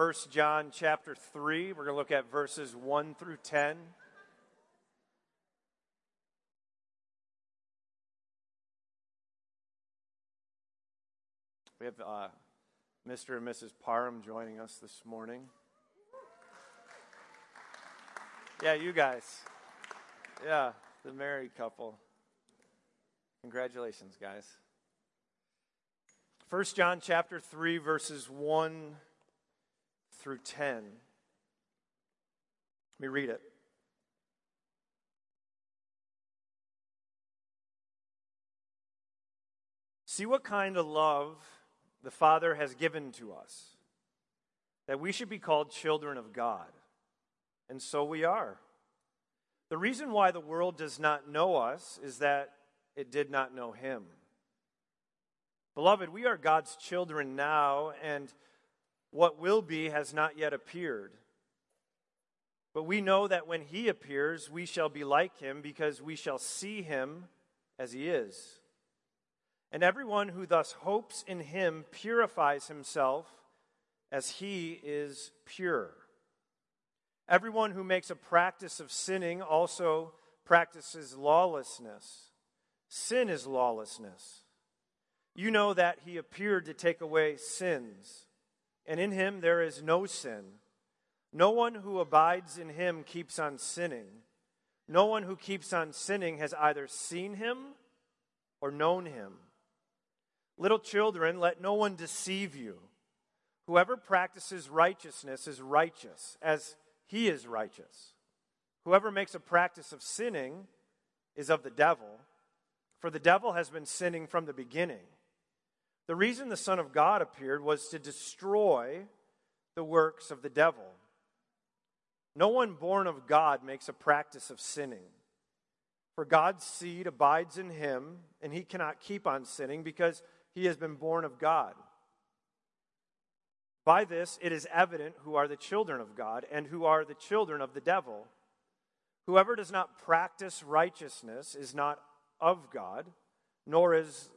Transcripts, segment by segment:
1 John chapter 3. We're going to look at verses 1 through 10. We have uh, Mr. and Mrs. Parham joining us this morning. Yeah, you guys. Yeah, the married couple. Congratulations, guys. 1 John chapter 3 verses 1 through 10. Let me read it. See what kind of love the Father has given to us, that we should be called children of God. And so we are. The reason why the world does not know us is that it did not know Him. Beloved, we are God's children now, and what will be has not yet appeared. But we know that when He appears, we shall be like Him because we shall see Him as He is. And everyone who thus hopes in him purifies himself as he is pure. Everyone who makes a practice of sinning also practices lawlessness. Sin is lawlessness. You know that he appeared to take away sins, and in him there is no sin. No one who abides in him keeps on sinning. No one who keeps on sinning has either seen him or known him. Little children, let no one deceive you. Whoever practices righteousness is righteous, as he is righteous. Whoever makes a practice of sinning is of the devil, for the devil has been sinning from the beginning. The reason the Son of God appeared was to destroy the works of the devil. No one born of God makes a practice of sinning. For God's seed abides in him, and he cannot keep on sinning because he has been born of God. By this, it is evident who are the children of God and who are the children of the devil. Whoever does not practice righteousness is not of God, nor is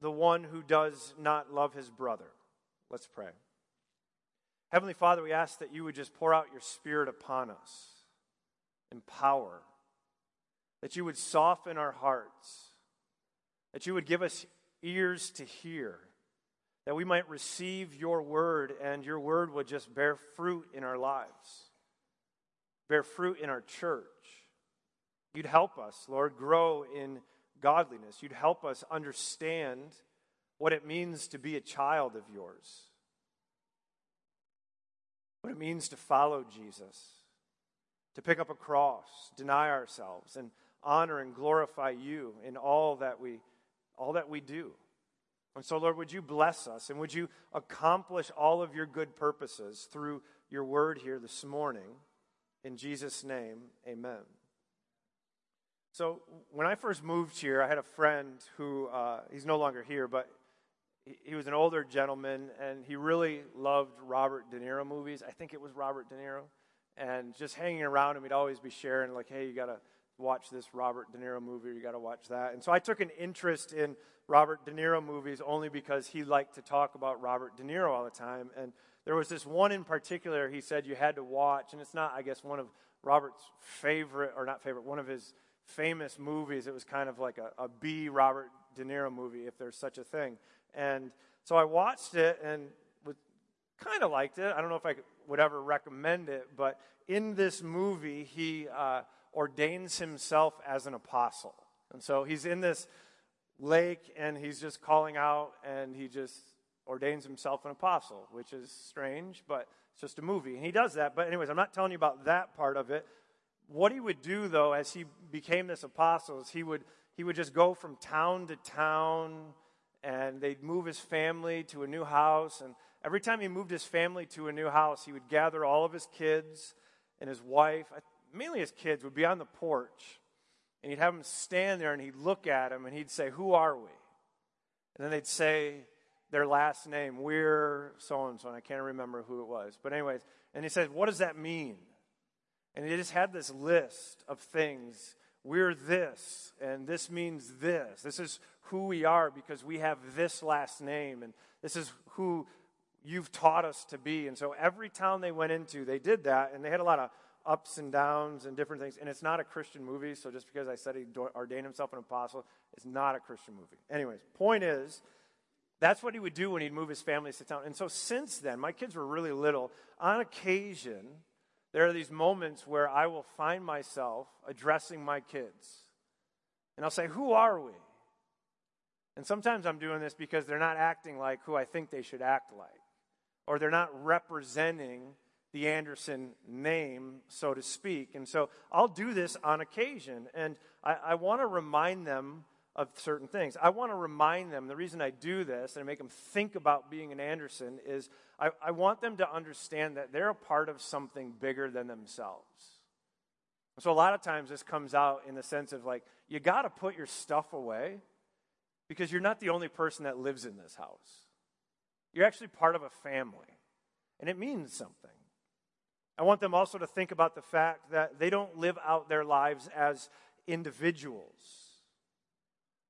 the one who does not love his brother. Let's pray. Heavenly Father, we ask that you would just pour out your Spirit upon us in power, that you would soften our hearts, that you would give us ears to hear, that we might receive your word and your word would just bear fruit in our lives, bear fruit in our church. You'd help us, Lord, grow in godliness. You'd help us understand what it means to be a child of yours, what it means to follow Jesus, to pick up a cross, deny ourselves, and honor and glorify you in all that we all that we do. And so, Lord, would you bless us and would you accomplish all of your good purposes through your word here this morning? In Jesus' name, amen. So, when I first moved here, I had a friend who, uh, he's no longer here, but he, was an older gentleman and he really loved Robert De Niro movies. I think it was Robert De Niro. And just hanging around him, he'd always be sharing, like, hey, you got to watch this Robert De Niro movie, you got to watch that. And so I took an interest in Robert De Niro movies only because he liked to talk about Robert De Niro all the time. And there was this one in particular he said you had to watch, and it's not, I guess, one of Robert's favorite, or not favorite, one of his famous movies. It was kind of like a, a B Robert De Niro movie, if there's such a thing. And so I watched it and kind of liked it. I don't know if I would ever recommend it, but in this movie, he. Uh, ordains himself as an apostle. And so he's in this lake and he's just calling out and he just ordains himself an apostle, which is strange, but it's just a movie. And he does that. But, anyways, I'm not telling you about that part of it. What he would do, though, as he became this apostle, is he would, he would just go from town to town and they'd move his family to a new house. And every time he moved his family to a new house, he would gather all of his kids and his wife uh, mainly his kids, would be on the porch and he'd have them stand there and he'd look at them and he'd say, Who are we? And then they'd say their last name, We're so and so, and I can't remember who it was. But, anyways, and he said, What does that mean? And he just had this list of things. We're this, and this means this. This is who we are because we have this last name, and this is who you've taught us to be. And so every town they went into, they did that, and they had a lot of ups and downs and different things. And it's not a Christian movie, so just because I said he ordained himself an apostle, it's not a Christian movie. Anyways, point is, that's what he would do when he'd move his family to town. And so since then, my kids were really little. On occasion, there are these moments where I will find myself addressing my kids. And I'll say, Who are we? And sometimes I'm doing this because they're not acting like who I think they should act like, or they're not representing the Anderson name, so to speak. And so I'll do this on occasion. And I, I want to remind them of certain things. I want to remind them the reason I do this and I make them think about being an Anderson is I, I want them to understand that they're a part of something bigger than themselves. So a lot of times this comes out in the sense of like, you got to put your stuff away because you're not the only person that lives in this house. You're actually part of a family, and it means something. I want them also to think about the fact that they don't live out their lives as individuals,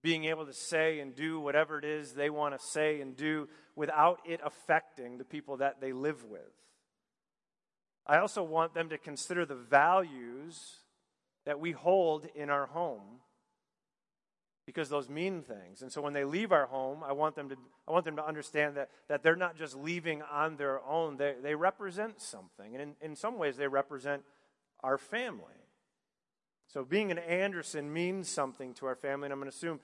being able to say and do whatever it is they want to say and do without it affecting the people that they live with. I also want them to consider the values that we hold in our home because those mean things. And so when they leave our home, I want them to, I want them to understand that, that they're not just leaving on their own, they, they represent something. And in, in some ways, they represent our family. So being an Anderson means something to our family, and I'm going to assume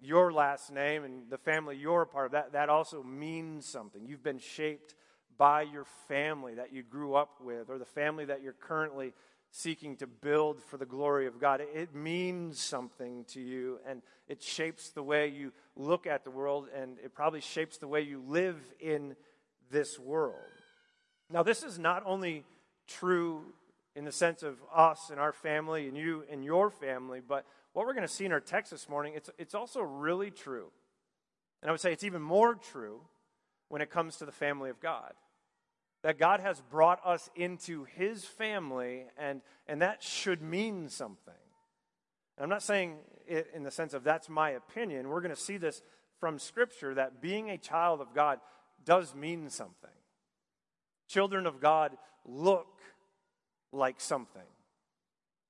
your last name and the family you're a part of, that, that also means something. You've been shaped by your family that you grew up with, or the family that you're currently seeking to build for the glory of God. It means something to you, and it shapes the way you look at the world, and it probably shapes the way you live in this world. Now, this is not only true in the sense of us and our family and you and your family, but what we're going to see in our text this morning, it's, it's also really true. And I would say it's even more true when it comes to the family of God that God has brought us into his family, and, and that should mean something. And I'm not saying it in the sense of that's my opinion. We're going to see this from Scripture that being a child of God does mean something. Children of God look like something,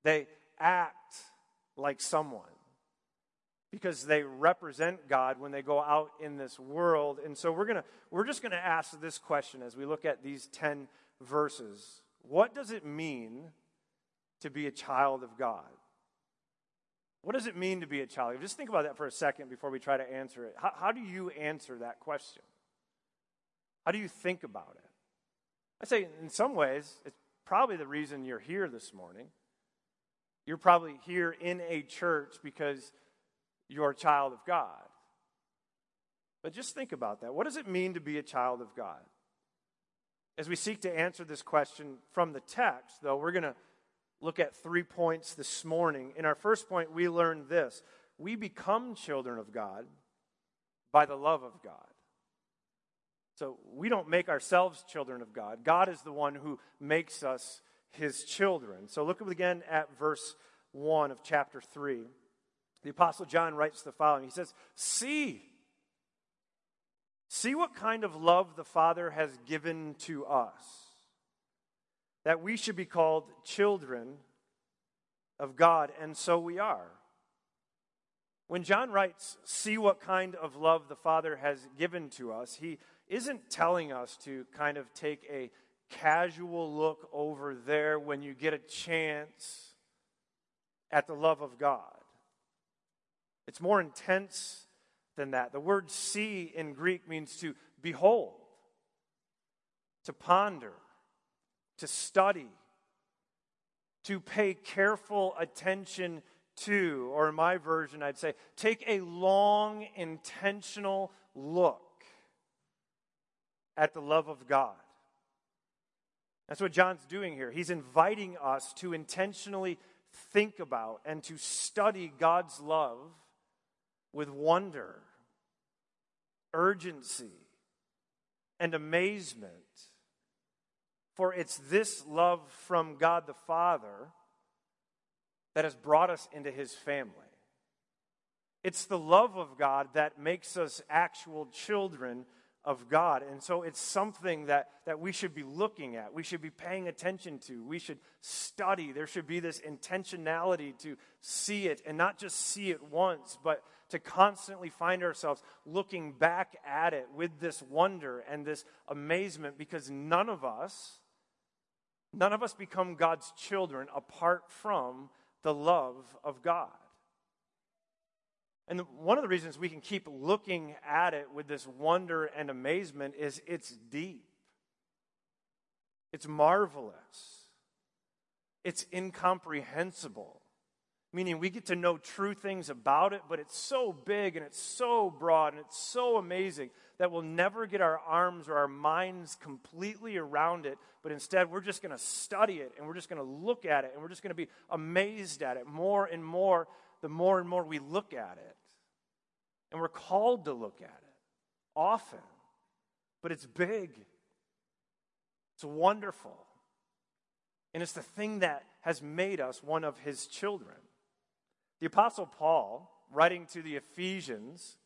they act like someone because they represent God when they go out in this world. And so we're going to we're just going to ask this question as we look at these 10 verses. What does it mean to be a child of God? What does it mean to be a child? Just think about that for a second before we try to answer it. How, how do you answer that question? How do you think about it? I say, in some ways, it's probably the reason you're here this morning. You're probably here in a church because you're a child of God. But just think about that. What does it mean to be a child of God? As we seek to answer this question from the text, though, we're going to look at three points this morning. In our first point, we learned this we become children of God by the love of God. So we don't make ourselves children of God. God is the one who makes us his children. So look again at verse 1 of chapter 3. The Apostle John writes the following He says, See, see what kind of love the Father has given to us, that we should be called children of God, and so we are. When John writes, See what kind of love the Father has given to us, he isn't telling us to kind of take a casual look over there when you get a chance at the love of God. It's more intense than that. The word see in Greek means to behold, to ponder, to study, to pay careful attention to, or in my version, I'd say, take a long, intentional look at the love of God. That's what John's doing here. He's inviting us to intentionally think about and to study God's love with wonder, urgency, and amazement. For it's this love from God the Father that has brought us into his family. It's the love of God that makes us actual children of God. And so it's something that, that we should be looking at. We should be paying attention to. We should study. There should be this intentionality to see it and not just see it once, but to constantly find ourselves looking back at it with this wonder and this amazement because none of us, none of us become God's children apart from the love of God. And one of the reasons we can keep looking at it with this wonder and amazement is it's deep. It's marvelous. It's incomprehensible. Meaning we get to know true things about it, but it's so big and it's so broad and it's so amazing that we'll never get our arms or our minds completely around it. But instead, we're just going to study it and we're just going to look at it and we're just going to be amazed at it more and more the more and more we look at it. And we're called to look at it often. But it's big, it's wonderful. And it's the thing that has made us one of his children. The Apostle Paul, writing to the Ephesians,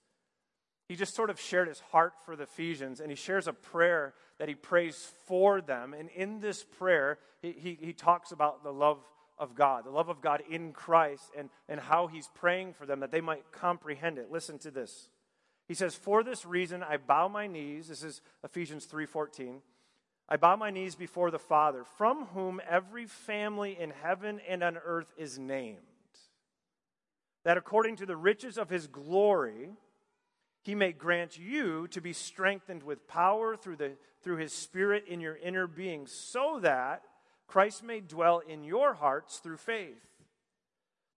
he just sort of shared his heart for the Ephesians, and he shares a prayer that he prays for them. And in this prayer, he, he, he talks about the love of God, the love of God in Christ, and, and how he's praying for them that they might comprehend it. Listen to this. He says, For this reason I bow my knees. This is Ephesians 3:14. I bow my knees before the Father, from whom every family in heaven and on earth is named that according to the riches of his glory, he may grant you to be strengthened with power through, the, through his Spirit in your inner being, so that Christ may dwell in your hearts through faith.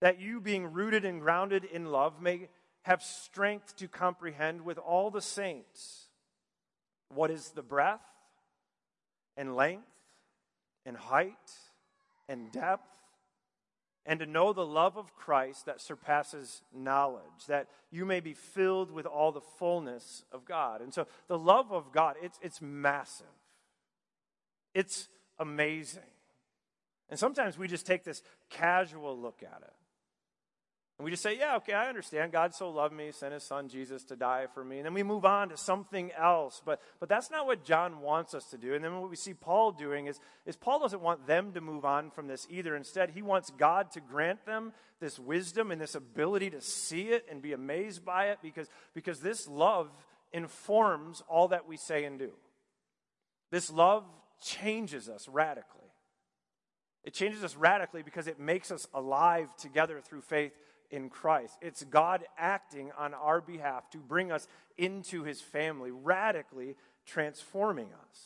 That you, being rooted and grounded in love, may have strength to comprehend with all the saints what is the breadth and length and height and depth and to know the love of Christ that surpasses knowledge, that you may be filled with all the fullness of God. And so the love of God, it's, it's massive, it's amazing. And sometimes we just take this casual look at it. And we just say, yeah, okay, I understand. God so loved me, sent his son Jesus to die for me. And then we move on to something else. But, but that's not what John wants us to do. And then what we see Paul doing is, is Paul doesn't want them to move on from this either. Instead, he wants God to grant them this wisdom and this ability to see it and be amazed by it because, because this love informs all that we say and do. This love changes us radically. It changes us radically because it makes us alive together through faith in Christ. It's God acting on our behalf to bring us into his family, radically transforming us.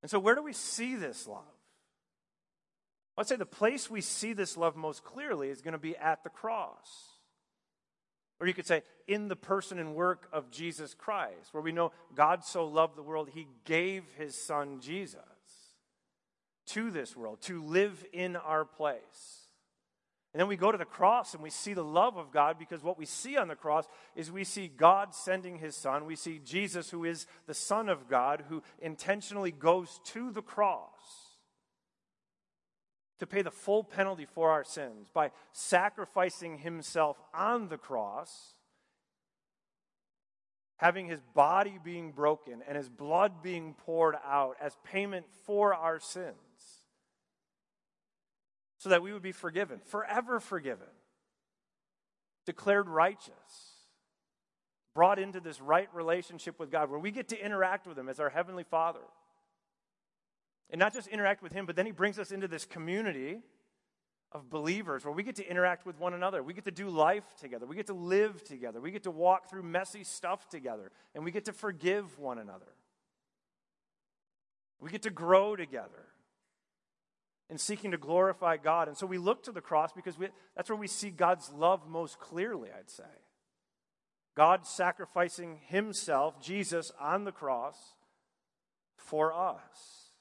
And so, where do we see this love? I'd say the place we see this love most clearly is going to be at the cross. Or you could say, in the person and work of Jesus Christ, where we know God so loved the world, he gave his son Jesus to this world to live in our place. And then we go to the cross and we see the love of God because what we see on the cross is we see God sending his son. We see Jesus, who is the Son of God, who intentionally goes to the cross to pay the full penalty for our sins by sacrificing himself on the cross, having his body being broken and his blood being poured out as payment for our sins so that we would be forgiven, forever forgiven, declared righteous, brought into this right relationship with God where we get to interact with Him as our Heavenly Father. And not just interact with Him, but then He brings us into this community of believers where we get to interact with one another. We get to do life together. We get to live together. We get to walk through messy stuff together. And we get to forgive one another. We get to grow together and seeking to glorify God. And so we look to the cross because we, that's where we see God's love most clearly, I'd say. God sacrificing himself, Jesus, on the cross for us.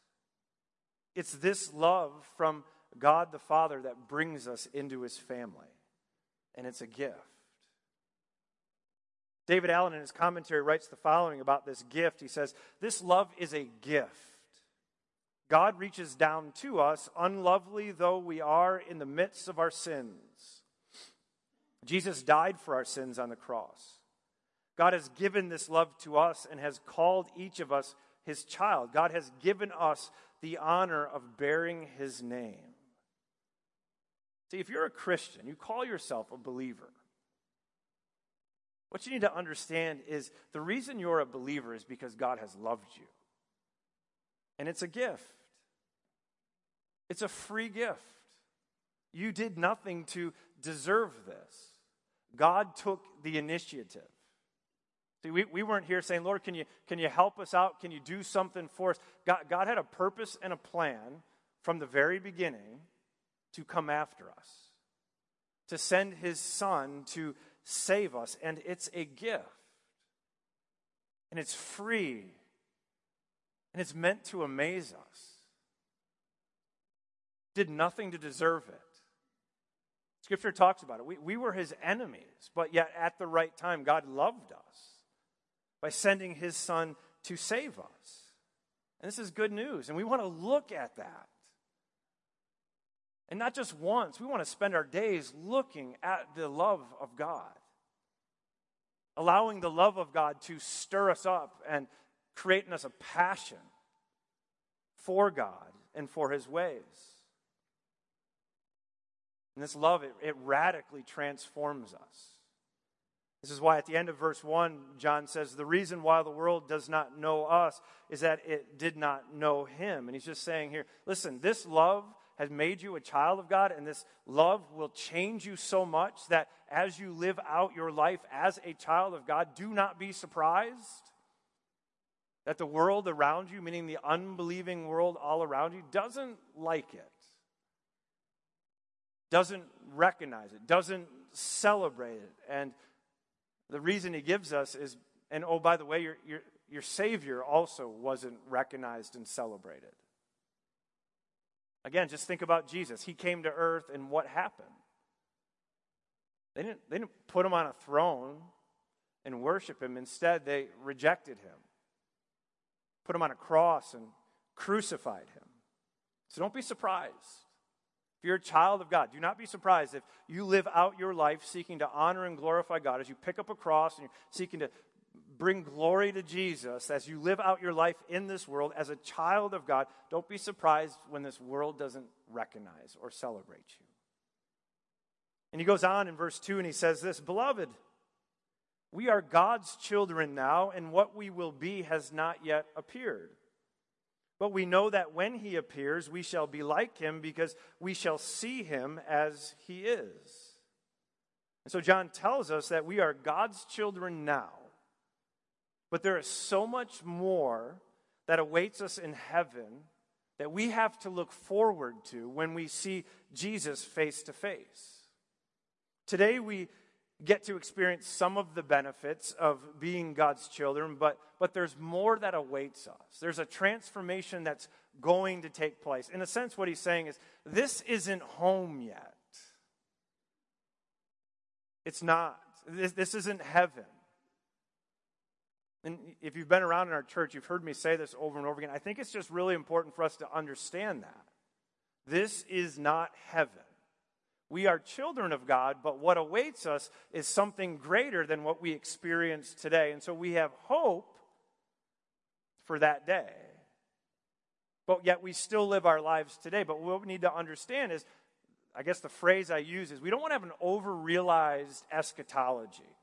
It's this love from God the Father that brings us into his family, and it's a gift. David Allen, in his commentary, writes the following about this gift. He says, This love is a gift God reaches down to us, unlovely though we are in the midst of our sins. Jesus died for our sins on the cross. God has given this love to us and has called each of us his child. God has given us the honor of bearing his name. See, if you're a Christian, you call yourself a believer. What you need to understand is the reason you're a believer is because God has loved you. And it's a gift, it's a free gift. You did nothing to deserve this. God took the initiative. See, we, we weren't here saying, Lord, can you, can you help us out? Can you do something for us? God, God had a purpose and a plan from the very beginning to come after us, to send his son to save us. And it's a gift. And it's free. And it's meant to amaze us. Did nothing to deserve it. Scripture talks about it. We, we were his enemies, but yet at the right time, God loved us by sending his son to save us. And this is good news. And we want to look at that. And not just once, we want to spend our days looking at the love of God, allowing the love of God to stir us up and create in us a passion for God and for his ways. And this love, it, it radically transforms us. This is why at the end of verse 1, John says, The reason why the world does not know us is that it did not know him. And he's just saying here, listen, this love has made you a child of God, and this love will change you so much that as you live out your life as a child of God, do not be surprised that the world around you, meaning the unbelieving world all around you, doesn't like it, doesn't recognize it, doesn't celebrate it. And the reason he gives us is, and oh, by the way, your, your, your Savior also wasn't recognized and celebrated. Again, just think about Jesus. He came to earth, and what happened? They didn't, they didn't put him on a throne and worship him. Instead, they rejected him, put him on a cross, and crucified him. So don't be surprised if you're a child of God, do not be surprised if you live out your life seeking to honor and glorify God as you pick up a cross and you're seeking to bring glory to Jesus as you live out your life in this world as a child of God. Don't be surprised when this world doesn't recognize or celebrate you. And he goes on in verse 2 and he says this Beloved, we are God's children now, and what we will be has not yet appeared. But we know that when he appears, we shall be like him because we shall see him as he is. And so John tells us that we are God's children now. But there is so much more that awaits us in heaven that we have to look forward to when we see Jesus face to face. Today, we get to experience some of the benefits of being God's children, but, but there's more that awaits us. There's a transformation that's going to take place. In a sense, what he's saying is this isn't home yet. It's not. This, this isn't heaven. And if you've been around in our church, you've heard me say this over and over again. I think it's just really important for us to understand that. This is not heaven. We are children of God, but what awaits us is something greater than what we experience today. And so we have hope for that day. But yet we still live our lives today. But what we need to understand is I guess the phrase I use is we don't want to have an over realized eschatology.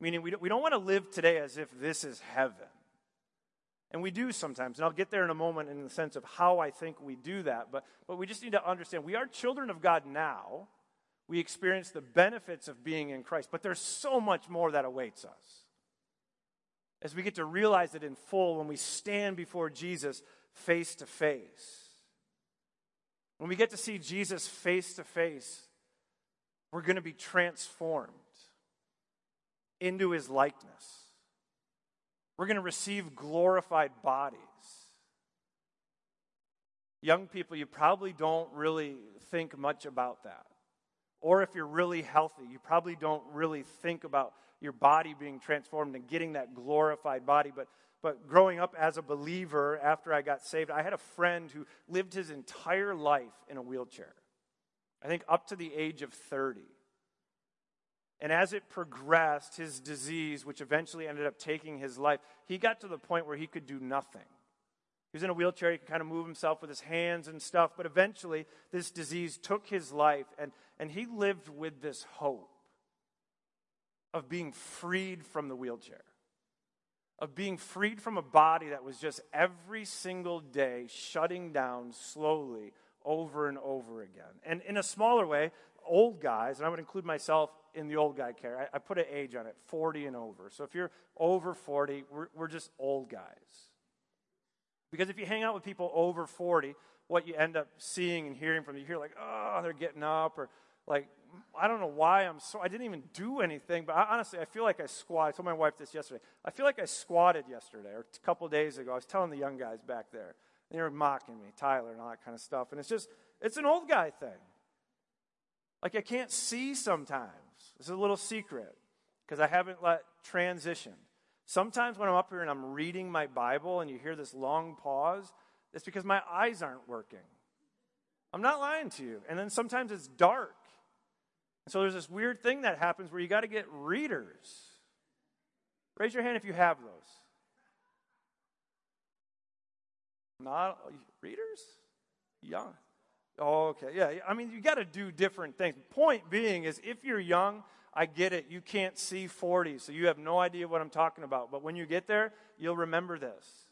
Meaning, we don't, we don't want to live today as if this is heaven. And we do sometimes. And I'll get there in a moment in the sense of how I think we do that. But, but we just need to understand we are children of God now. We experience the benefits of being in Christ. But there's so much more that awaits us. As we get to realize it in full when we stand before Jesus face to face. When we get to see Jesus face to face, we're going to be transformed into his likeness. We're going to receive glorified bodies. Young people, you probably don't really think much about that. Or if you're really healthy, you probably don't really think about your body being transformed and getting that glorified body. But, but growing up as a believer after I got saved, I had a friend who lived his entire life in a wheelchair. I think up to the age of 30. And as it progressed, his disease, which eventually ended up taking his life, he got to the point where he could do nothing. He was in a wheelchair, he could kind of move himself with his hands and stuff, but eventually this disease took his life, and, and he lived with this hope of being freed from the wheelchair, of being freed from a body that was just every single day shutting down slowly over and over again. And in a smaller way, old guys, and I would include myself in the old guy care, I, I put an age on it 40 and over. So if you're over 40, we're, we're just old guys. Because if you hang out with people over 40, what you end up seeing and hearing from you hear like, oh, they're getting up, or like, I don't know why I'm so, I didn't even do anything, but I, honestly, I feel like I squatted. I told my wife this yesterday. I feel like I squatted yesterday or a couple days ago. I was telling the young guys back there. And they were mocking me, Tyler, and all that kind of stuff. And it's just, it's an old guy thing. Like I can't see sometimes. This is a little secret because I haven't let transition. Sometimes when I'm up here and I'm reading my Bible and you hear this long pause, it's because my eyes aren't working. I'm not lying to you. And then sometimes it's dark. And so there's this weird thing that happens where you got to get readers. Raise your hand if you have those. Not readers? Young. Oh, okay. Yeah. I mean, you got to do different things. Point being is if you're young, I get it. You can't see 40, so you have no idea what I'm talking about. But when you get there, you'll remember this.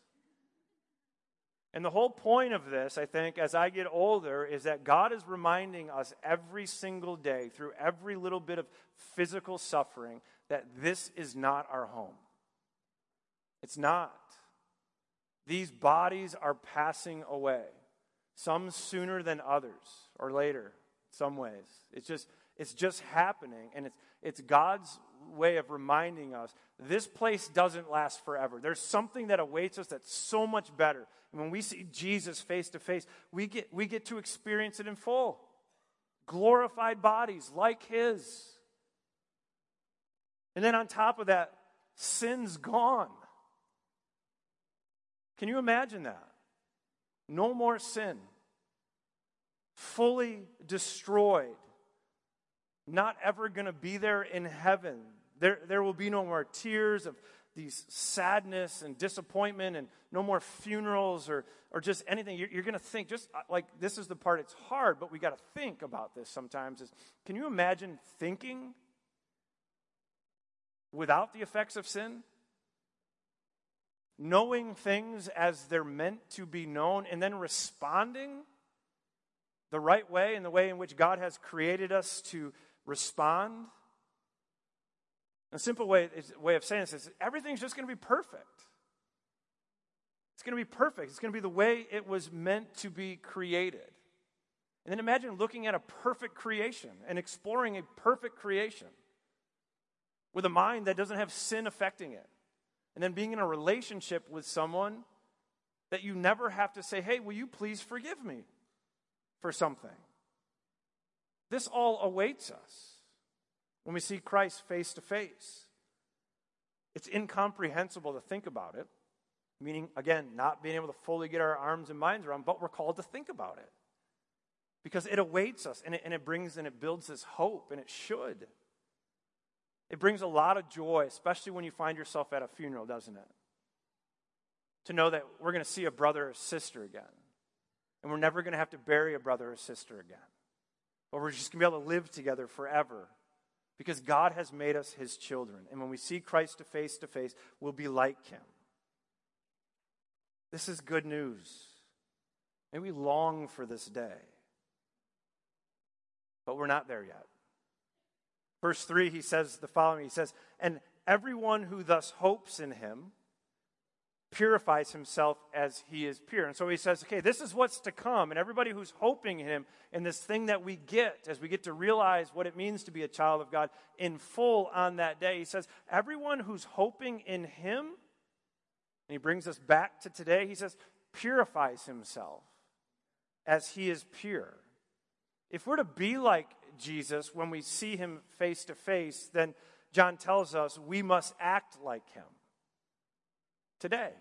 And the whole point of this, I think, as I get older, is that God is reminding us every single day, through every little bit of physical suffering, that this is not our home. It's not. These bodies are passing away some sooner than others or later some ways. It's just it's just happening and it's it's god's way of reminding us this place doesn't last forever. There's something that awaits us that's so much better. And when we see jesus face to face we get we get to experience it in full. Glorified bodies like his. And then on top of that sin's gone. Can you imagine that no more sin. Fully destroyed. Not ever going to be there in heaven. There, there will be no more tears of these sadness and disappointment and no more funerals or, or just anything. You're, you're going to think, just uh, like this is the part, it's hard, but we got to think about this sometimes. Is Can you imagine thinking without the effects of sin? Knowing things as they're meant to be known, and then responding the right way in the way in which God has created us to respond. A simple way, way of saying this is everything's just going to be perfect. It's going to be perfect. It's going to be the way it was meant to be created. And then imagine looking at a perfect creation and exploring a perfect creation with a mind that doesn't have sin affecting it and then being in a relationship with someone that you never have to say, hey, will you please forgive me for something? This all awaits us when we see Christ face to face. It's incomprehensible to think about it, meaning, again, not being able to fully get our arms and minds around, but we're called to think about it because it awaits us and it, and it brings and it builds this hope, and it should. It brings a lot of joy, especially when you find yourself at a funeral, doesn't it? To know that we're going to see a brother or sister again. And we're never going to have to bury a brother or sister again. But we're just going to be able to live together forever because God has made us his children. And when we see Christ face to face, we'll be like him. This is good news. And we long for this day. But we're not there yet. Verse 3, he says the following He says, And everyone who thus hopes in him purifies himself as he is pure. And so he says, okay, this is what's to come. And everybody who's hoping in him and this thing that we get as we get to realize what it means to be a child of God in full on that day, he says, everyone who's hoping in him, and he brings us back to today, he says, purifies himself as he is pure. If we're to be like Jesus, when we see him face to face, then John tells us we must act like him today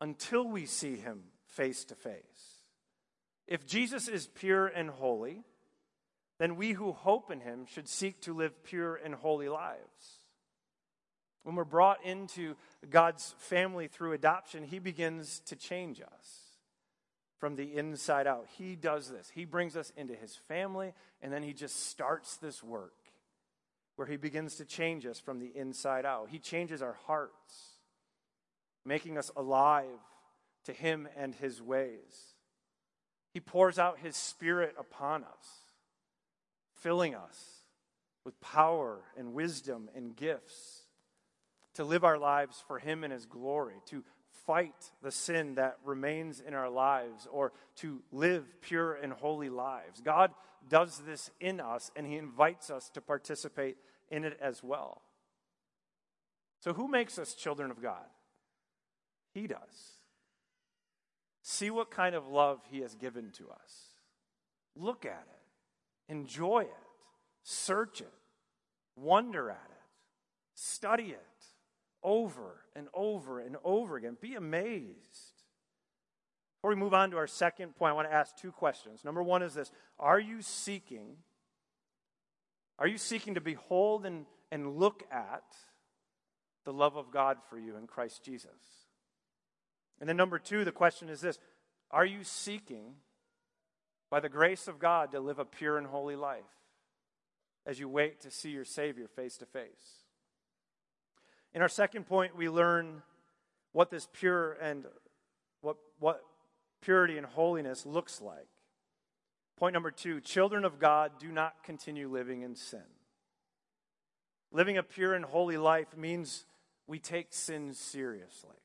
until we see him face to face. If Jesus is pure and holy, then we who hope in him should seek to live pure and holy lives. When we're brought into God's family through adoption, he begins to change us from the inside out. He does this. He brings us into his family, and then he just starts this work where he begins to change us from the inside out. He changes our hearts, making us alive to him and his ways. He pours out his spirit upon us, filling us with power and wisdom and gifts to live our lives for him and his glory, to fight the sin that remains in our lives or to live pure and holy lives. God does this in us, and He invites us to participate in it as well. So, who makes us children of God? He does. See what kind of love He has given to us. Look at it, enjoy it, search it, wonder at it, study it over and over and over again. Be amazed. Before we move on to our second point, I want to ask two questions. Number one is this Are you seeking? Are you seeking to behold and, and look at the love of God for you in Christ Jesus? And then number two, the question is this Are you seeking, by the grace of God, to live a pure and holy life as you wait to see your Savior face to face? In our second point, we learn what this pure and what, what purity and holiness looks like. Point number two children of God do not continue living in sin. Living a pure and holy life means we take sin seriously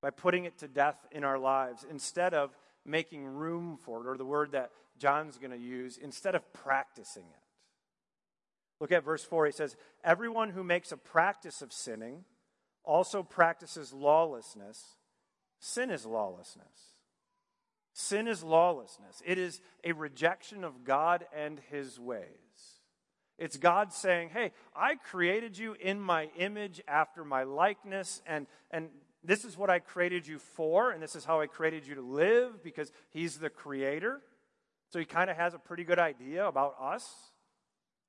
by putting it to death in our lives instead of making room for it, or the word that John's going to use, instead of practicing it. Look at verse 4. He says, Everyone who makes a practice of sinning also practices lawlessness. Sin is lawlessness. Sin is lawlessness. It is a rejection of God and his ways. It's God saying, Hey, I created you in my image after my likeness, and, and this is what I created you for, and this is how I created you to live because He's the creator. So He kind of has a pretty good idea about us.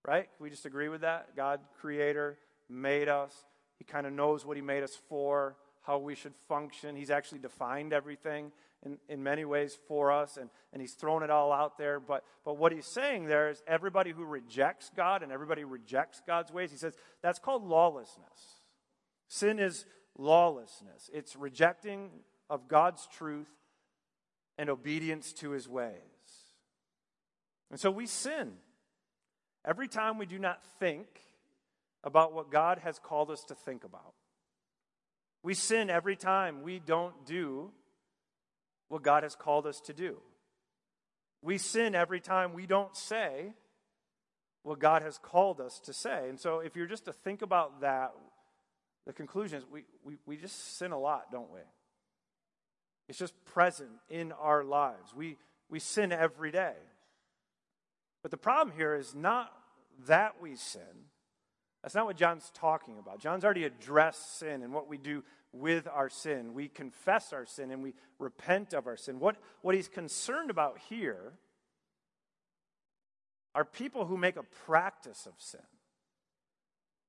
Right? Can we just agree with that? God, creator, made us. He kind of knows what he made us for, how we should function. He's actually defined everything in, in many ways for us, and, and he's thrown it all out there. But, but what he's saying there is everybody who rejects God and everybody rejects God's ways, he says that's called lawlessness. Sin is lawlessness, it's rejecting of God's truth and obedience to his ways. And so we sin. Every time we do not think about what God has called us to think about. We sin every time we don't do what God has called us to do. We sin every time we don't say what God has called us to say. And so, if you're just to think about that, the conclusion is we, we, we just sin a lot, don't we? It's just present in our lives. We, we sin every day. But the problem here is not that we sin. That's not what John's talking about. John's already addressed sin and what we do with our sin. We confess our sin and we repent of our sin. What, what he's concerned about here are people who make a practice of sin.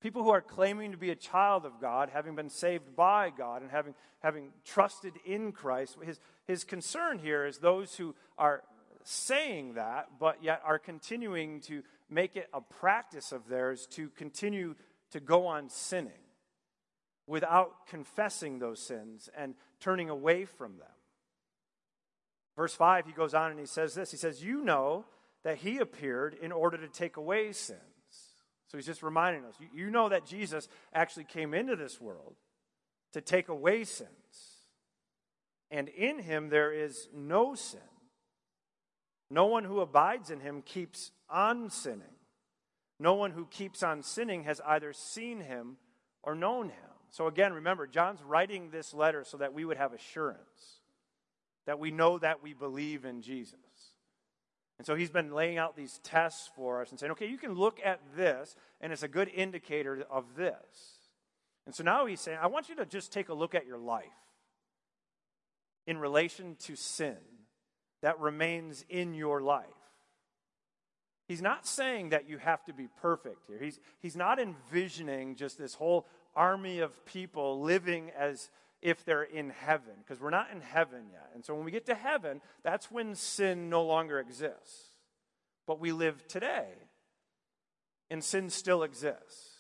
People who are claiming to be a child of God, having been saved by God and having, having trusted in Christ. His, his concern here is those who are saying that, but yet are continuing to make it a practice of theirs to continue to go on sinning without confessing those sins and turning away from them. Verse 5, he goes on and he says this He says, You know that he appeared in order to take away sins. So he's just reminding us you know that Jesus actually came into this world to take away sins. And in him there is no sin. No one who abides in him keeps on sinning. No one who keeps on sinning has either seen him or known him. So again, remember, John's writing this letter so that we would have assurance, that we know that we believe in Jesus. And so he's been laying out these tests for us and saying, okay, you can look at this, and it's a good indicator of this. And so now he's saying, I want you to just take a look at your life in relation to sin that remains in your life. He's not saying that you have to be perfect here. He's, he's not envisioning just this whole army of people living as if they're in heaven, because we're not in heaven yet. And so when we get to heaven, that's when sin no longer exists. But we live today, and sin still exists.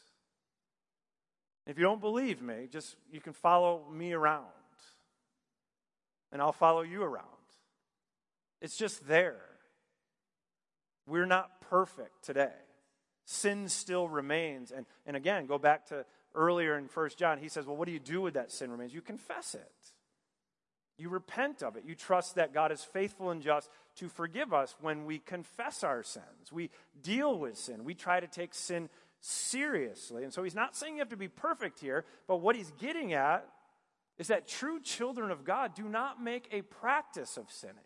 If you don't believe me, just you can follow me around, and I'll follow you around. It's just there. We're not perfect today. Sin still remains. And, and again, go back to earlier in First John. He says, Well, what do you do with that sin remains? You confess it. You repent of it. You trust that God is faithful and just to forgive us when we confess our sins. We deal with sin. We try to take sin seriously. And so he's not saying you have to be perfect here, but what he's getting at is that true children of God do not make a practice of sinning.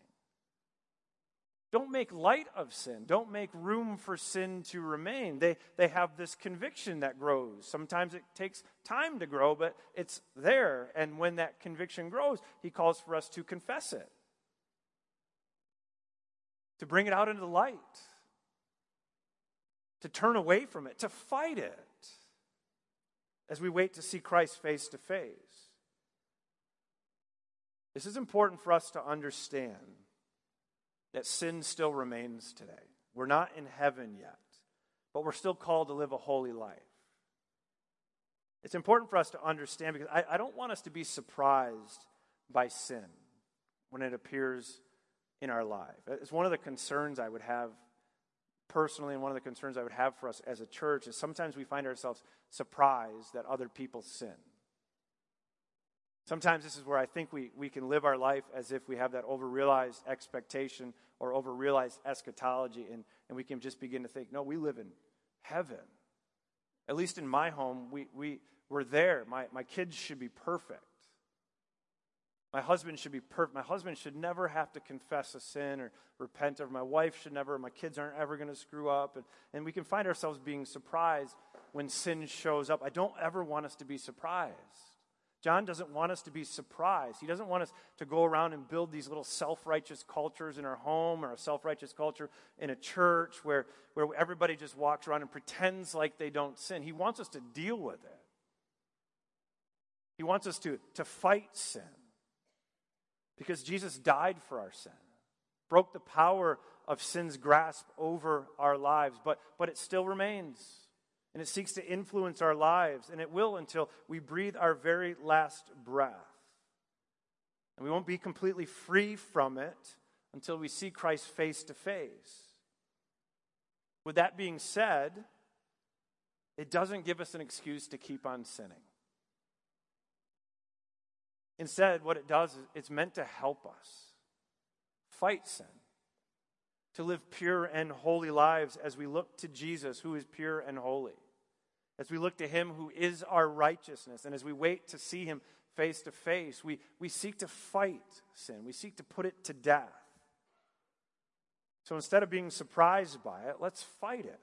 Don't make light of sin. Don't make room for sin to remain. They, they have this conviction that grows. Sometimes it takes time to grow, but it's there. And when that conviction grows, he calls for us to confess it, to bring it out into the light, to turn away from it, to fight it as we wait to see Christ face to face. This is important for us to understand that sin still remains today. We're not in heaven yet, but we're still called to live a holy life. It's important for us to understand because I, I don't want us to be surprised by sin when it appears in our life. It's one of the concerns I would have personally, and one of the concerns I would have for us as a church is sometimes we find ourselves surprised that other people sin. Sometimes this is where I think we, we can live our life as if we have that overrealized expectation or overrealized eschatology, and, and we can just begin to think, no, we live in heaven. At least in my home, we, we, we're there. My, my kids should be perfect. My husband should be perfect. My husband should never have to confess a sin or repent of. My wife should never, my kids aren't ever going to screw up. And, and we can find ourselves being surprised when sin shows up. I don't ever want us to be surprised. John doesn't want us to be surprised. He doesn't want us to go around and build these little self righteous cultures in our home or a self righteous culture in a church where, where everybody just walks around and pretends like they don't sin. He wants us to deal with it. He wants us to, to fight sin because Jesus died for our sin, broke the power of sin's grasp over our lives, but, but it still remains and it seeks to influence our lives, and it will until we breathe our very last breath. And we won't be completely free from it until we see Christ face to face. With that being said, it doesn't give us an excuse to keep on sinning. Instead, what it does is it's meant to help us fight sin, to live pure and holy lives as we look to Jesus, who is pure and holy as we look to Him who is our righteousness, and as we wait to see Him face to face, we, we seek to fight sin. We seek to put it to death. So instead of being surprised by it, let's fight it.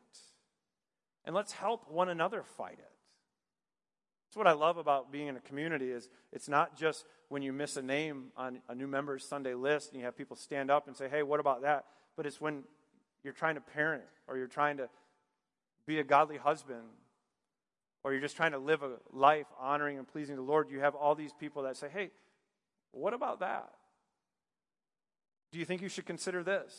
And let's help one another fight it. That's what I love about being in a community is it's not just when you miss a name on a new member's Sunday list and you have people stand up and say, hey, what about that? But it's when you're trying to parent or you're trying to be a godly husband or you're just trying to live a life honoring and pleasing the Lord, you have all these people that say, hey, what about that? Do you think you should consider this?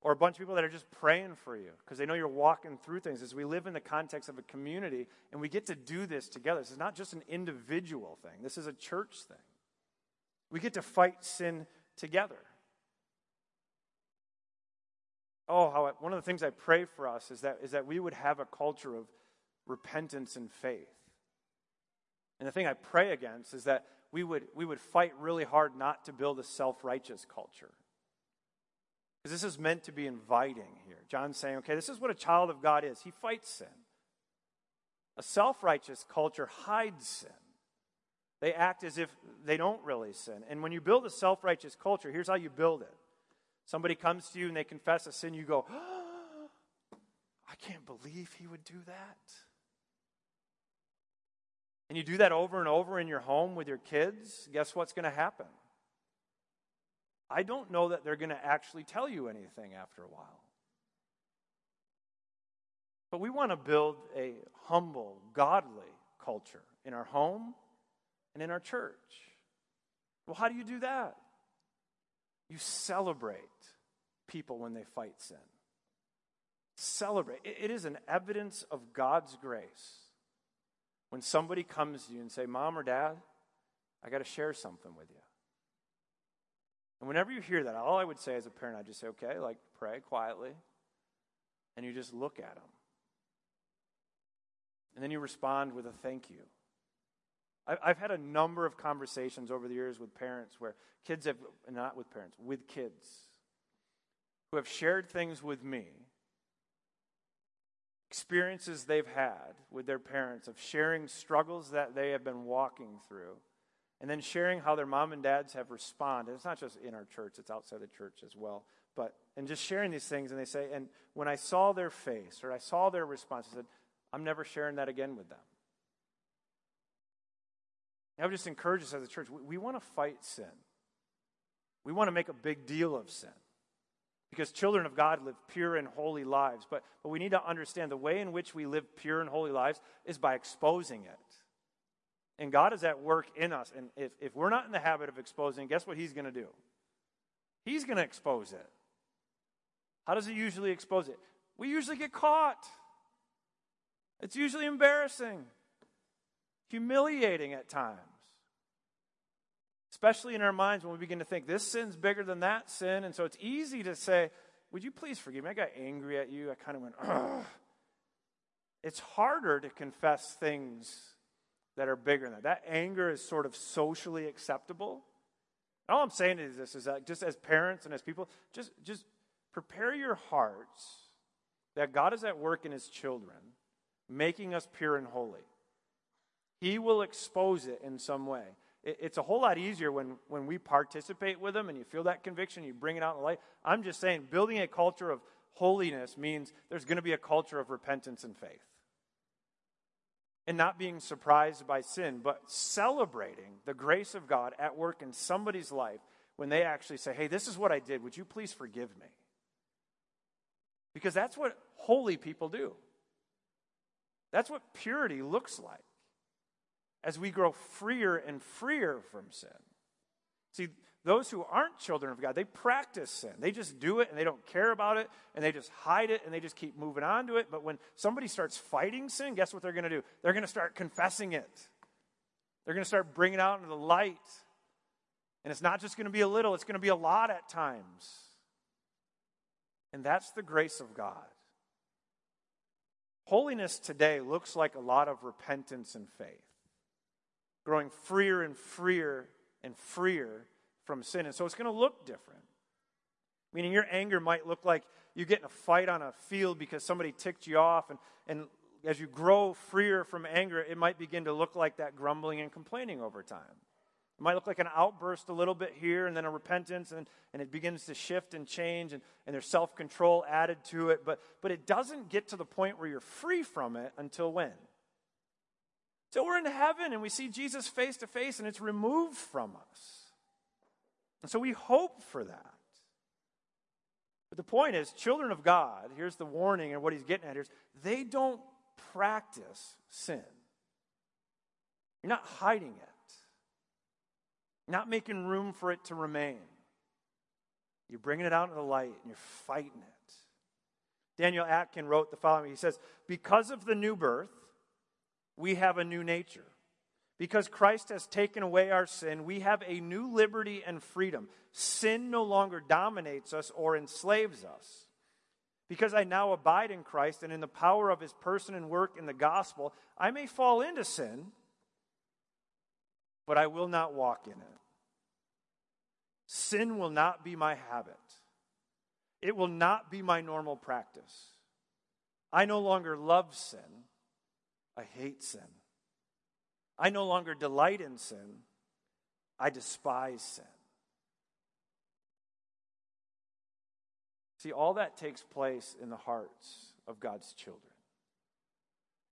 Or a bunch of people that are just praying for you because they know you're walking through things. As we live in the context of a community and we get to do this together, this is not just an individual thing, this is a church thing. We get to fight sin together. Oh, how I, one of the things I pray for us is that, is that we would have a culture of repentance and faith. And the thing I pray against is that we would, we would fight really hard not to build a self righteous culture. Because this is meant to be inviting here. John's saying, okay, this is what a child of God is. He fights sin. A self righteous culture hides sin. They act as if they don't really sin. And when you build a self righteous culture, here's how you build it somebody comes to you and they confess a sin, you go, oh, I can't believe he would do that and you do that over and over in your home with your kids, guess what's going to happen? I don't know that they're going to actually tell you anything after a while. But we want to build a humble, godly culture in our home and in our church. Well, how do you do that? You celebrate people when they fight sin. Celebrate. It is an evidence of God's grace when somebody comes to you and say, "Mom or Dad, I got to share something with you." And whenever you hear that, all I would say as a parent, I just say, "Okay, like pray quietly." And you just look at them. And then you respond with a thank you. I've had a number of conversations over the years with parents where kids have, not with parents, with kids who have shared things with me, experiences they've had with their parents of sharing struggles that they have been walking through, and then sharing how their mom and dads have responded. It's not just in our church, it's outside the church as well. But, and just sharing these things, and they say, and when I saw their face or I saw their response, I said, I'm never sharing that again with them. I would just encourage us as a church we, we want to fight sin. We want to make a big deal of sin because children of God live pure and holy lives. But, but we need to understand the way in which we live pure and holy lives is by exposing it. And God is at work in us. And if, if we're not in the habit of exposing, guess what He's going to do? He's going to expose it. How does He usually expose it? We usually get caught. It's usually embarrassing, humiliating at times. Especially in our minds when we begin to think this sin's bigger than that sin. And so it's easy to say, Would you please forgive me? I got angry at you. I kind of went, Ugh. It's harder to confess things that are bigger than that. That anger is sort of socially acceptable. All I'm saying is this is that just as parents and as people, just, just prepare your hearts that God is at work in his children making us pure and holy. He will expose it in some way. It's a whole lot easier when, when we participate with them and you feel that conviction, you bring it out in the light. I'm just saying, building a culture of holiness means there's going to be a culture of repentance and faith. And not being surprised by sin, but celebrating the grace of God at work in somebody's life when they actually say, Hey, this is what I did. Would you please forgive me? Because that's what holy people do. That's what purity looks like as we grow freer and freer from sin. See, those who aren't children of God, they practice sin. They just do it and they don't care about it and they just hide it and they just keep moving on to it. But when somebody starts fighting sin, guess what they're going to do? They're going to start confessing it. They're going to start bringing it out into the light. And it's not just going to be a little, it's going to be a lot at times. And that's the grace of God. Holiness today looks like a lot of repentance and faith, growing freer and freer and freer from sin. And so it's going to look different. Meaning your anger might look like you get in a fight on a field because somebody ticked you off. And, and as you grow freer from anger, it might begin to look like that grumbling and complaining over time. It might look like an outburst a little bit here and then a repentance, and, and it begins to shift and change, and, and there's self control added to it. But, but it doesn't get to the point where you're free from it until when? So we're in heaven and we see Jesus face to face, and it's removed from us. And so we hope for that. But the point is, children of God, here's the warning and what he's getting at here is they don't practice sin. You're not hiding it not making room for it to remain. You're bringing it out into the light and you're fighting it. Daniel Akin wrote the following He says, Because of the new birth, we have a new nature. Because Christ has taken away our sin, we have a new liberty and freedom. Sin no longer dominates us or enslaves us. Because I now abide in Christ and in the power of his person and work in the gospel, I may fall into sin but I will not walk in it. Sin will not be my habit, it will not be my normal practice. I no longer love sin, I hate sin. I no longer delight in sin, I despise sin. See, all that takes place in the hearts of God's children.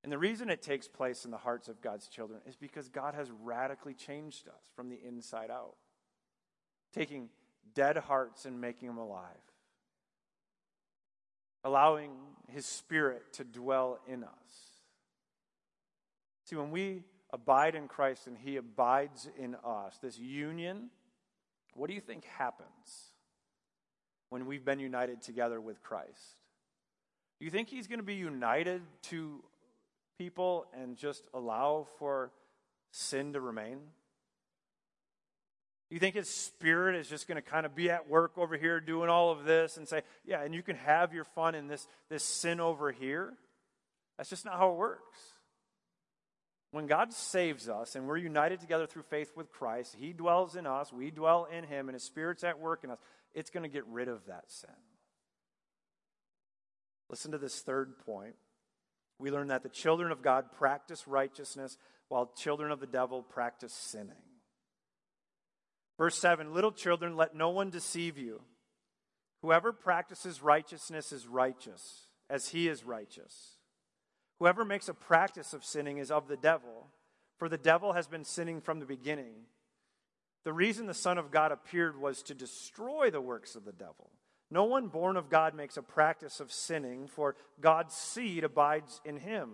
And the reason it takes place in the hearts of God's children is because God has radically changed us from the inside out, taking dead hearts and making them alive. allowing His Spirit to dwell in us. See, when we abide in Christ and He abides in us, this union, what do you think happens when we've been united together with Christ? Do you think He's going to be united to people and just allow for sin to remain? You think his spirit is just going to kind of be at work over here doing all of this and say, yeah, and you can have your fun in this, this sin over here? That's just not how it works. When God saves us and we're united together through faith with Christ, He dwells in us, we dwell in Him, and His Spirit's at work in us, it's going to get rid of that sin. Listen to this third point. We learn that the children of God practice righteousness while children of the devil practice sinning. Verse 7 Little children, let no one deceive you. Whoever practices righteousness is righteous, as he is righteous. Whoever makes a practice of sinning is of the devil, for the devil has been sinning from the beginning. The reason the Son of God appeared was to destroy the works of the devil. No one born of God makes a practice of sinning, for God's seed abides in him,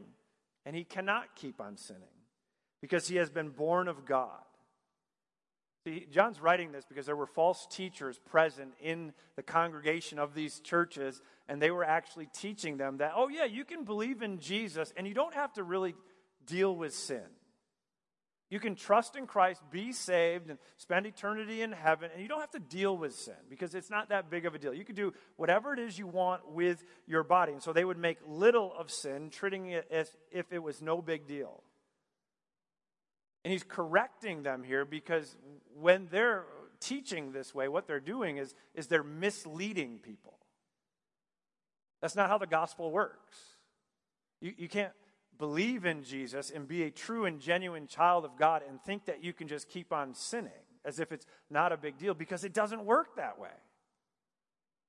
and he cannot keep on sinning, because he has been born of God. See, John's writing this because there were false teachers present in the congregation of these churches, and they were actually teaching them that, oh, yeah, you can believe in Jesus, and you don't have to really deal with sin. You can trust in Christ, be saved, and spend eternity in heaven, and you don't have to deal with sin because it's not that big of a deal. You can do whatever it is you want with your body. And so they would make little of sin, treating it as if it was no big deal. And he's correcting them here because when they're teaching this way, what they're doing is, is they're misleading people. That's not how the gospel works. You, you can't believe in Jesus and be a true and genuine child of God and think that you can just keep on sinning as if it's not a big deal because it doesn't work that way.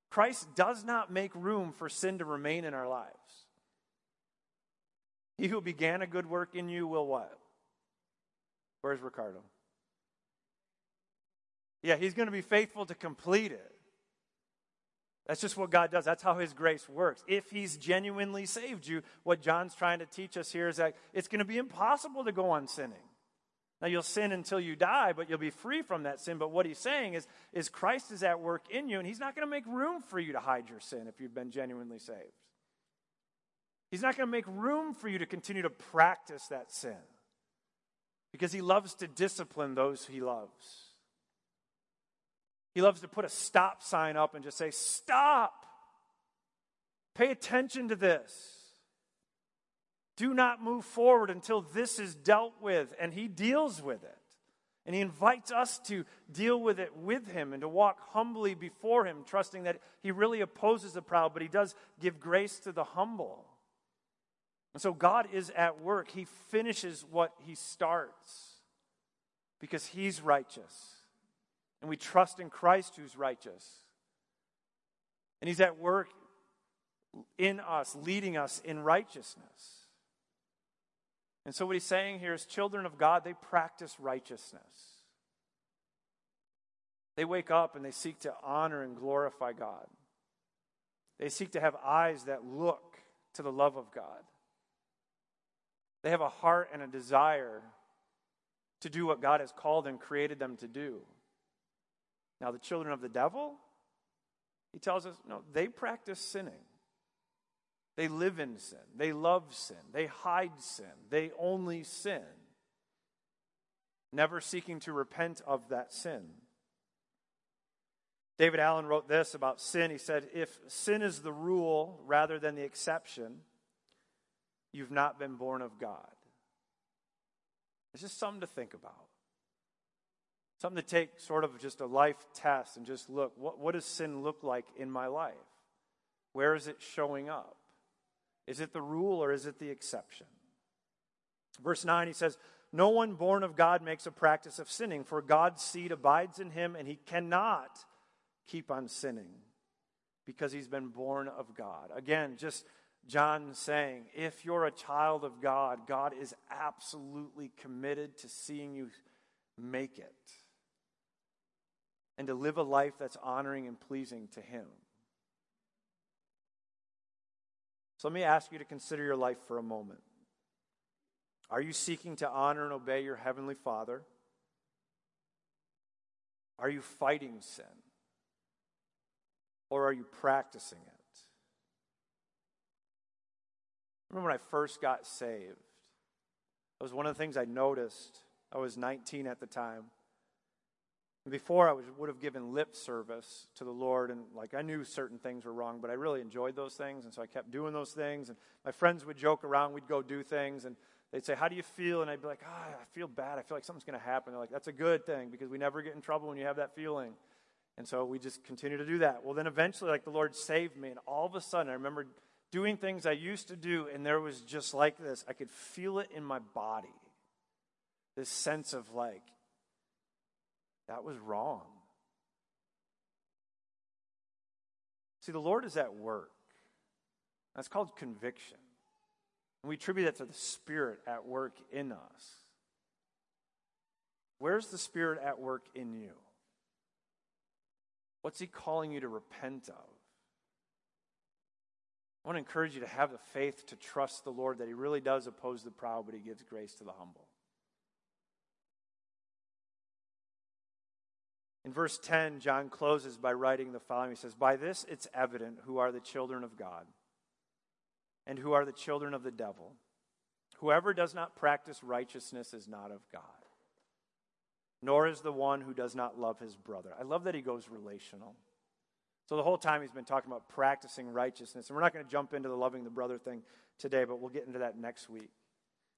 Christ does not make room for sin to remain in our lives. He who began a good work in you will what? Where's Ricardo? Yeah, he's going to be faithful to complete it. That's just what God does. That's how His grace works. If He's genuinely saved you, what John's trying to teach us here is that it's going to be impossible to go on sinning. Now, you'll sin until you die, but you'll be free from that sin. But what He's saying is, is Christ is at work in you, and He's not going to make room for you to hide your sin if you've been genuinely saved. He's not going to make room for you to continue to practice that sin because he loves to discipline those he loves. He loves to put a stop sign up and just say, Stop! Pay attention to this. Do not move forward until this is dealt with. And he deals with it. And he invites us to deal with it with him and to walk humbly before him, trusting that he really opposes the proud, but he does give grace to the humble. And so God is at work. He finishes what He starts because He's righteous. And we trust in Christ who's righteous. And He's at work in us, leading us in righteousness. And so, what He's saying here is children of God, they practice righteousness. They wake up and they seek to honor and glorify God. They seek to have eyes that look to the love of God. They have a heart and a desire to do what God has called and created them to do. Now, the children of the devil, he tells us, no, they practice sinning. They live in sin. They love sin. They hide sin. They only sin, never seeking to repent of that sin. David Allen wrote this about sin. He said, If sin is the rule rather than the exception, you've not been born of God. It's just something to think about. Something to take sort of just a life test and just look what, what does sin look like in my life? Where is it showing up? Is it the rule or is it the exception? Verse 9, he says, No one born of God makes a practice of sinning, for God's seed abides in him, and he cannot keep on sinning because he's been born of God. Again, just John saying, if you're a child of God, God is absolutely committed to seeing you make it and to live a life that's honoring and pleasing to Him. So let me ask you to consider your life for a moment. Are you seeking to honor and obey your Heavenly Father? Are you fighting sin? Or are you practicing it? remember when I first got saved, that was one of the things I noticed. I was 19 at the time. Before, I was, would have given lip service to the Lord, and like I knew certain things were wrong, but I really enjoyed those things, and so I kept doing those things. And my friends would joke around, we'd go do things, and they'd say, How do you feel? And I'd be like, oh, I feel bad. I feel like something's going to happen. They're like, That's a good thing because we never get in trouble when you have that feeling. And so we just continue to do that. Well, then eventually, like the Lord saved me, and all of a sudden, I remember doing things I used to do, and there was just like this. I could feel it in my body. This sense of like, that was wrong. See, the Lord is at work. That's called conviction. And we attribute that to the Spirit at work in us. Where's the Spirit at work in you? What's He calling you to repent of? I want to encourage you to have the faith to trust the Lord that He really does oppose the proud, but He gives grace to the humble. In verse 10, John closes by writing the following He says, By this it's evident who are the children of God and who are the children of the devil. Whoever does not practice righteousness is not of God, nor is the one who does not love his brother. I love that he goes relational. So the whole time he's been talking about practicing righteousness. And we're not going to jump into the loving the brother thing today, but we'll get into that next week.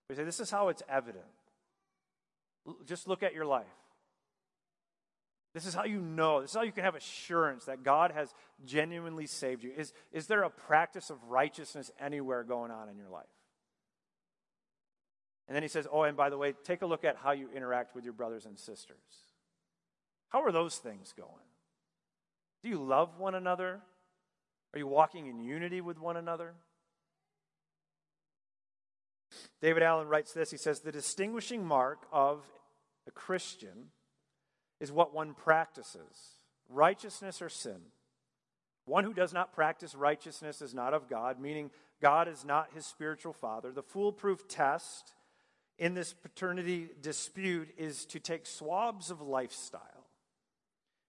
We say this is how it's evident. Just look at your life. This is how you know. This is how you can have assurance that God has genuinely saved you. Is, is there a practice of righteousness anywhere going on in your life? And then he says, Oh, and by the way, take a look at how you interact with your brothers and sisters. How are those things going? Do you love one another? Are you walking in unity with one another? David Allen writes this. He says, The distinguishing mark of a Christian is what one practices righteousness or sin. One who does not practice righteousness is not of God, meaning God is not his spiritual father. The foolproof test in this paternity dispute is to take swabs of lifestyle.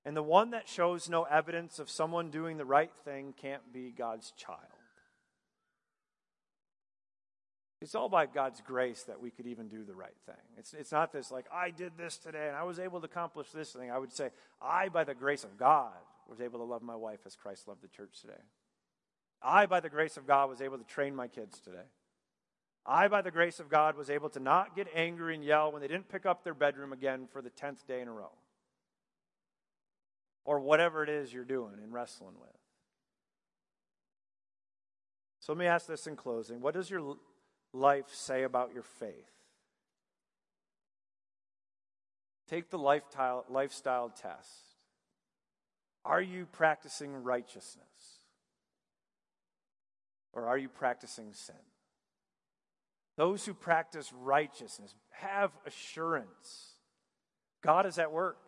And the one that shows no evidence of someone doing the right thing can't be God's child. It's all by God's grace that we could even do the right thing. It's, it's not this like, I did this today and I was able to accomplish this thing. I would say, I, by the grace of God, was able to love my wife as Christ loved the church today. I, by the grace of God, was able to train my kids today. I, by the grace of God, was able to not get angry and yell when they didn't pick up their bedroom again for the 10th day in a row. Or whatever it is you're doing and wrestling with. So let me ask this in closing. What does your life say about your faith? Take the lifestyle, lifestyle test. Are you practicing righteousness? Or are you practicing sin? Those who practice righteousness have assurance. God is at work.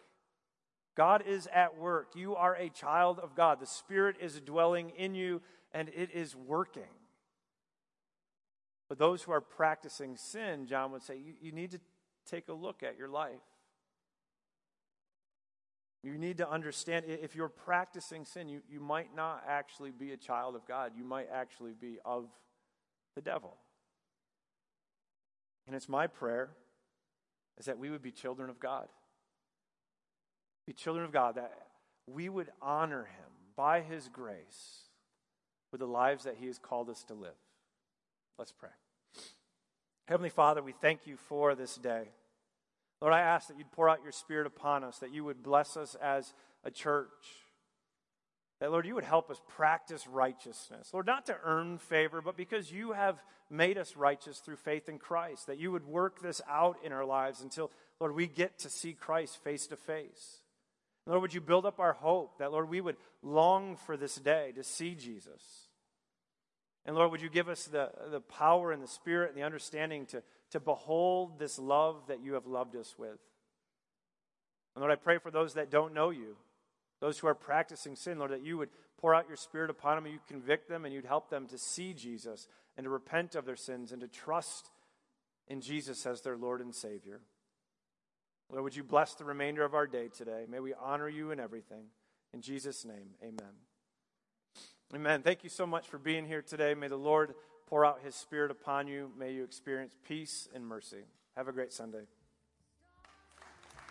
God is at work. You are a child of God. The Spirit is dwelling in you and it is working. But those who are practicing sin, John would say, you, you need to take a look at your life. You need to understand if you're practicing sin, you, you might not actually be a child of God. You might actually be of the devil. And it's my prayer is that we would be children of God. Be children of God, that we would honor him by his grace with the lives that he has called us to live. Let's pray. Heavenly Father, we thank you for this day. Lord, I ask that you'd pour out your Spirit upon us, that you would bless us as a church. That, Lord, you would help us practice righteousness. Lord, not to earn favor, but because you have made us righteous through faith in Christ. That you would work this out in our lives until, Lord, we get to see Christ face to face. Lord, would you build up our hope that, Lord, we would long for this day to see Jesus. And Lord, would you give us the, the power and the spirit and the understanding to, to behold this love that you have loved us with? And Lord, I pray for those that don't know you. Those who are practicing sin, Lord, that you would pour out your Spirit upon them, and you'd convict them, and you'd help them to see Jesus and to repent of their sins and to trust in Jesus as their Lord and Savior. Lord, would you bless the remainder of our day today? May we honor you in everything. In Jesus' name, amen. Amen. Thank you so much for being here today. May the Lord pour out his Spirit upon you. May you experience peace and mercy. Have a great Sunday.